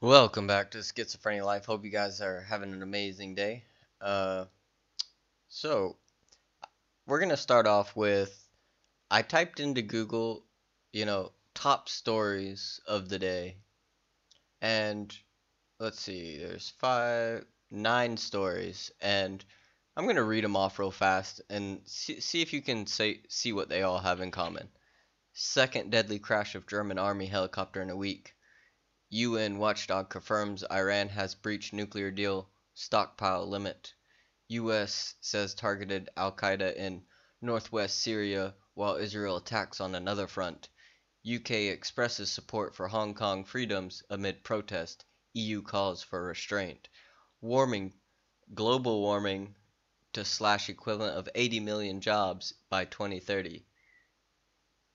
Welcome back to Schizophrenia Life. Hope you guys are having an amazing day. Uh, so, we're going to start off with I typed into Google, you know, top stories of the day. And let's see, there's five, nine stories. And I'm going to read them off real fast and see, see if you can say, see what they all have in common. Second deadly crash of German army helicopter in a week. UN watchdog confirms Iran has breached nuclear deal stockpile limit. US says targeted Al Qaeda in northwest Syria while Israel attacks on another front. UK expresses support for Hong Kong freedoms amid protest. EU calls for restraint. Warming global warming to slash equivalent of 80 million jobs by 2030.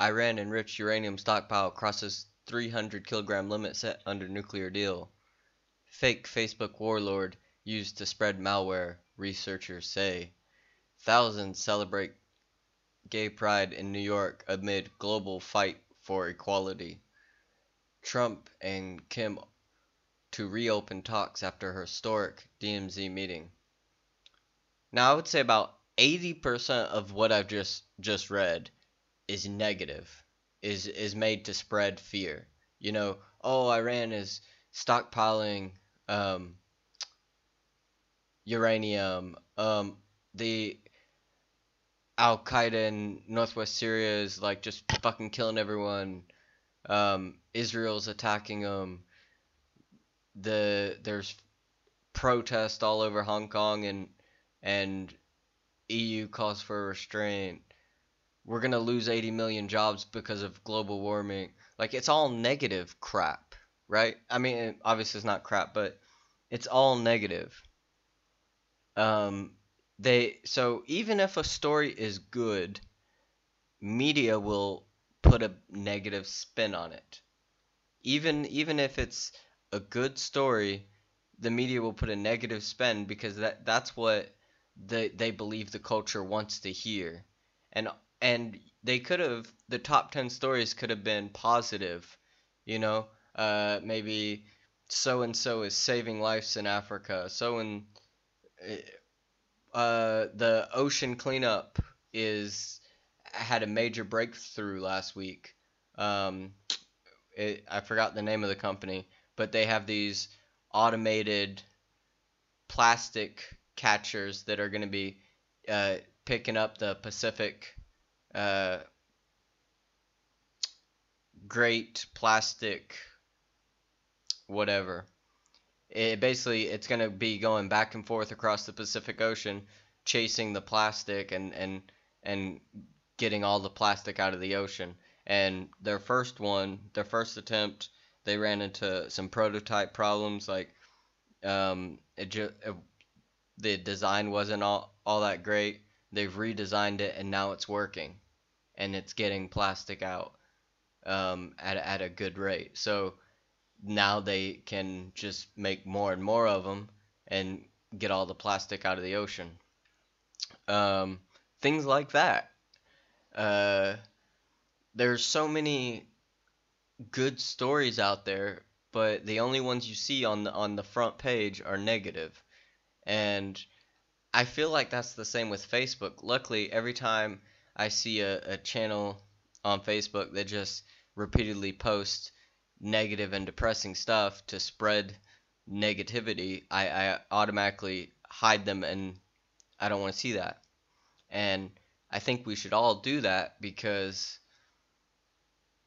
Iran enriched uranium stockpile crosses 300 kilogram limit set under nuclear deal. Fake Facebook warlord used to spread malware, researchers say. Thousands celebrate gay pride in New York amid global fight for equality. Trump and Kim to reopen talks after historic DMZ meeting. Now I would say about 80% of what I've just just read is negative is is made to spread fear. You know, oh, Iran is stockpiling um, uranium. Um, the Al Qaeda in northwest Syria is like just fucking killing everyone. Um, Israel's attacking them. The there's protest all over Hong Kong and and EU calls for restraint we're going to lose 80 million jobs because of global warming. Like it's all negative crap, right? I mean, obviously it's not crap, but it's all negative. Um they so even if a story is good, media will put a negative spin on it. Even even if it's a good story, the media will put a negative spin because that that's what they they believe the culture wants to hear. And and they could have the top 10 stories could have been positive you know? Uh, maybe so and so is saving lives in africa. So and uh, the ocean cleanup is had a major breakthrough last week. Um, it, i forgot the name of the company but they have these automated plastic catchers that are going to be uh, picking up the pacific uh, great plastic whatever. It basically it's going to be going back and forth across the Pacific Ocean chasing the plastic and and and getting all the plastic out of the ocean. And their first one, their first attempt, they ran into some prototype problems like um, it just it, the design wasn't all, all that great. They've redesigned it and now it's working and it's getting plastic out um, at, at a good rate. So now they can just make more and more of them and get all the plastic out of the ocean. Um, things like that. Uh, there's so many good stories out there, but the only ones you see on the on the front page are. And I feel like that's the same with Facebook. Luckily, every time I see a, a channel on Facebook that just repeatedly posts negative and depressing stuff to spread negativity, I, I automatically hide them and I don't want to see that. And I think we should all do that because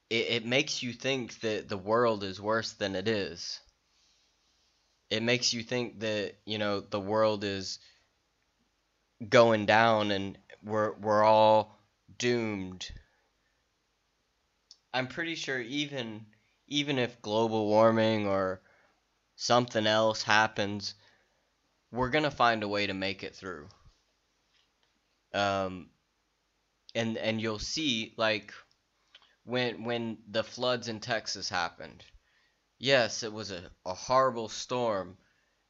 it, it makes you think that the world is worse than it is. It makes you think that, you know, the world is going down and we're we're all doomed. I'm pretty sure even even if global warming or something else happens, we're gonna find a way to make it through. Um, and and you'll see like when when the floods in Texas happened. Yes, it was a, a horrible storm,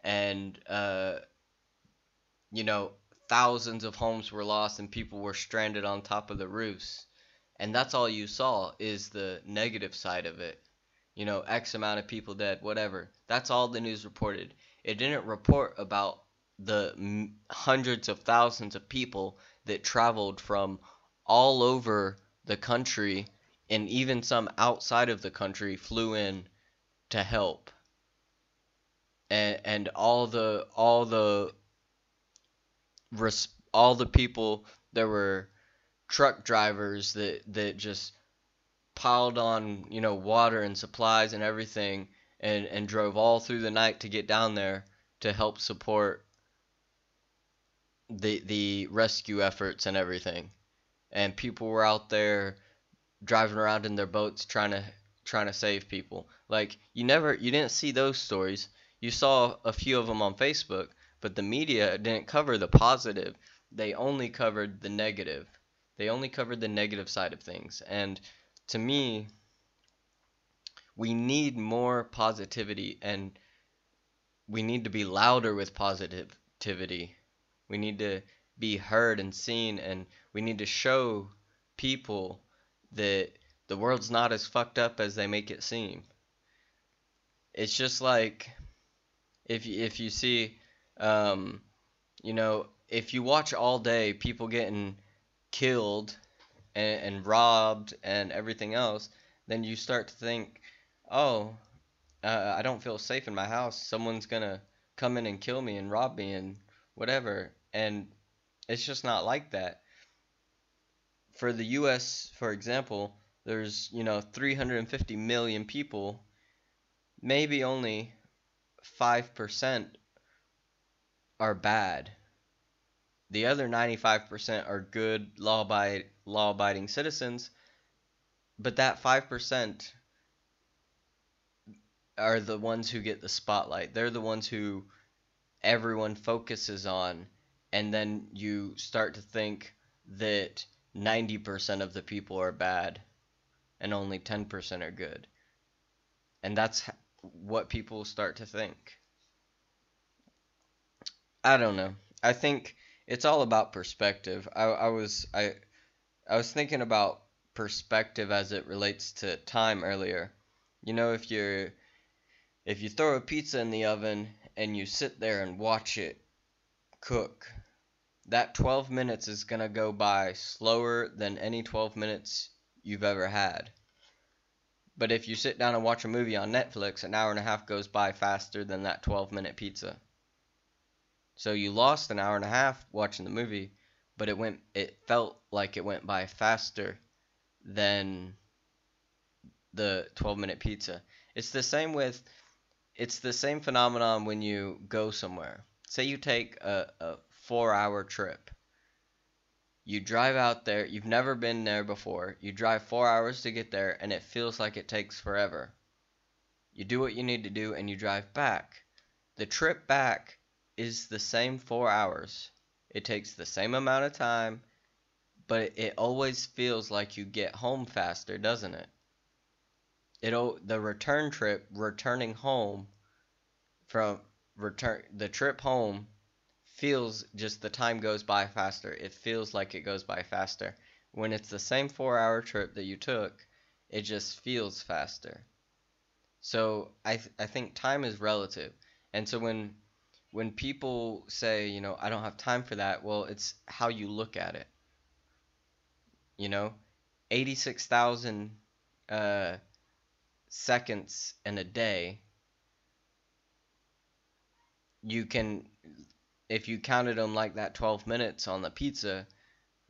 and uh, you know thousands of homes were lost and people were stranded on top of the roofs. And that's all you saw is the negative side of it. you know, X amount of people dead, whatever. That's all the news reported. It didn't report about the hundreds of thousands of people that traveled from all over the country and even some outside of the country flew in to help. And and all the all the res- all the people there were truck drivers that that just piled on, you know, water and supplies and everything and and drove all through the night to get down there to help support the the rescue efforts and everything. And people were out there driving around in their boats trying to trying to save people. Like you never you didn't see those stories. You saw a few of them on Facebook, but the media didn't cover the positive. They only covered the negative. They only covered the negative side of things. And to me, we need more positivity and we need to be louder with positivity. We need to be heard and seen and we need to show people that the world's not as fucked up as they make it seem. It's just like if if you see um, you know, if you watch all day people getting killed and, and robbed and everything else, then you start to think, oh, uh, I don't feel safe in my house. Someone's gonna come in and kill me and rob me and whatever. And it's just not like that. For the U.S., for example, there's you know 350 million people. Maybe only five percent are bad. The other 95% are good law law abiding citizens, but that 5% are the ones who get the spotlight. They're the ones who everyone focuses on, and then you start to think that 90% of the people are bad and only 10% are good. And that's what people start to think. I don't know. I think it's all about perspective. I, I was I I was thinking about perspective as it relates to time earlier. You know, if you're if you throw a pizza in the oven and you sit there and watch it cook, that 12 minutes is going to go by slower than any 12 minutes you've ever had. But if you sit down and watch a movie on Netflix, an hour and a half goes by faster than that 12 minute pizza. So you lost an hour and a half watching the movie, but it went it felt like it went by faster than the 12 minute pizza. It's the same with it's the same phenomenon when you go somewhere. Say you take a, a 4-hour trip. You drive out there, you've never been there before. You drive 4 hours to get there and it feels like it takes forever. You do what you need to do and you drive back. The trip back is the same four hours. It takes the same amount of time, but it always feels like you get home faster, doesn't it? It'll the return trip, returning home from return the trip home feels just the time goes by faster. It feels like it goes by faster. When it's the same 4-hour trip that you took, it just feels faster. So I th- I think time is relative. And so when when people say, you know, I don't have time for that, well, it's how you look at it. You know, 86,000 uh, seconds in a day, you can, if you counted them like that 12 minutes on the pizza,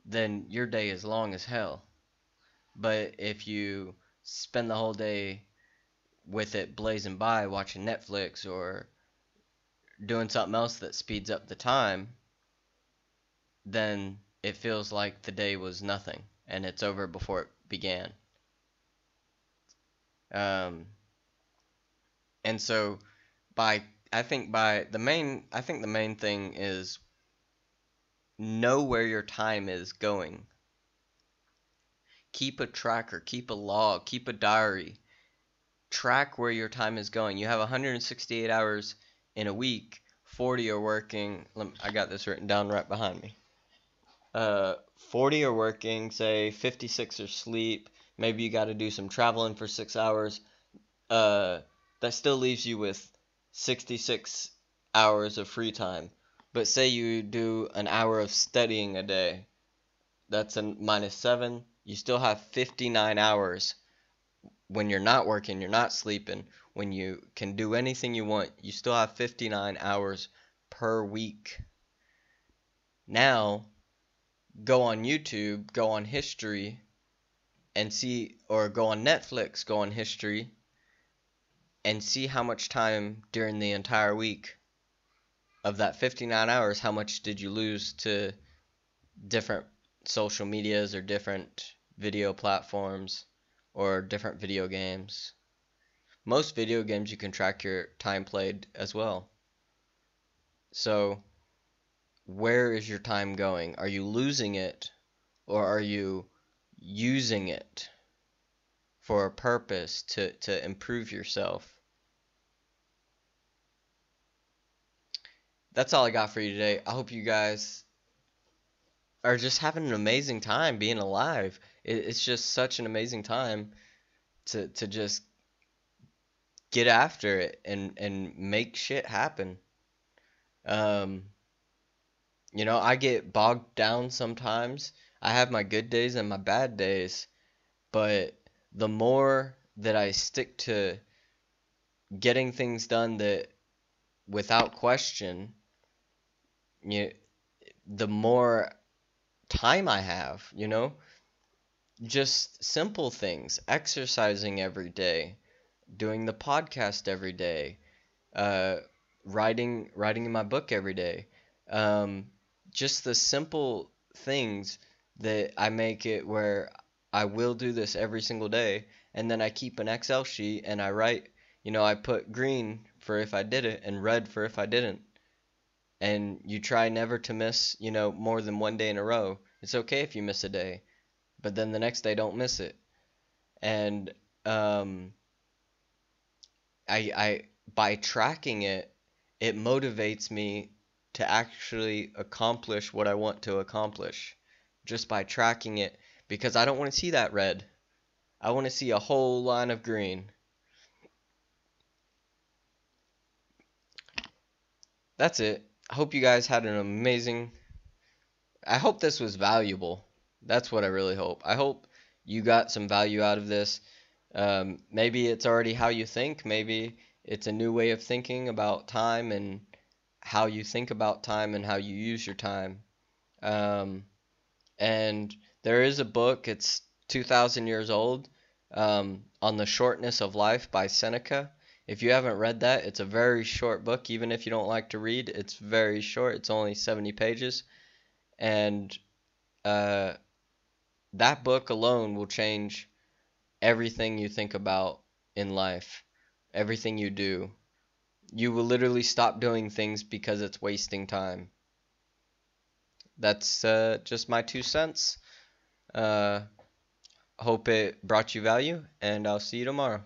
then your day is long as hell. But if you spend the whole day with it blazing by watching Netflix or doing something else that speeds up the time, then it feels like the day was nothing and it's over before it began. Um, and so by I think by the main I think the main thing is know where your time is going. Keep a tracker, keep a log, keep a diary. Track where your time is going. You have 168 hours in a week, 40 are working. I got this written down right behind me. Uh, 40 are working, say 56 are sleep. Maybe you got to do some traveling for six hours. uh, that still leaves you with 66 hours of free time. But say you do an hour of studying a day, that's a minus seven. You still have 59 hours when you're not working, you're not sleeping, when you can do anything you want, you still have 59 hours per week. Now, go on YouTube, go on history, and see, or go on Netflix, go on history, and see how much time during the entire week of that 59 hours, how much did you lose to different social medias or different video platforms or different video games? Most video games you can track your time played as well. So, where is your time going? Are you losing it or are you using it for a purpose to, to improve yourself? That's all I got for you today. I hope you guys are just having an amazing time being alive. It, it's just such an amazing time to to just get after it and and make shit happen. Um, you know, I get bogged down sometimes. I have my good days and my bad days, but the more that I stick to getting things done that without question, you the more time I have, you know? Just simple things, exercising every day, doing the podcast every day, uh, writing writing in my book every day. Um, just the simple things that I make it where I will do this every single day, and then I keep an Excel sheet and I write, you know, I put green for if I did it and red for if I didn't. And you try never to miss, you know, more than one day in a row. It's okay if you miss a day, but then the next day don't miss it. And um, I, I by tracking it, it motivates me to actually accomplish what I want to accomplish just by tracking it because I don't want to see that red. I want to see a whole line of green. That's it. I hope you guys had an amazing. I hope this was valuable. That's what I really hope. I hope you got some value out of this. Um, maybe it's already how you think. Maybe it's a new way of thinking about time and how you think about time and how you use your time. Um, and there is a book, it's 2,000 years old, um, on the shortness of life by Seneca. If you haven't read that, it's a very short book. Even if you don't like to read, it's very short. It's only 70 pages. And uh, that book alone will change everything you think about in life, everything you do. You will literally stop doing things because it's wasting time. That's uh, just my two cents. Uh, hope it brought you value, and I'll see you tomorrow.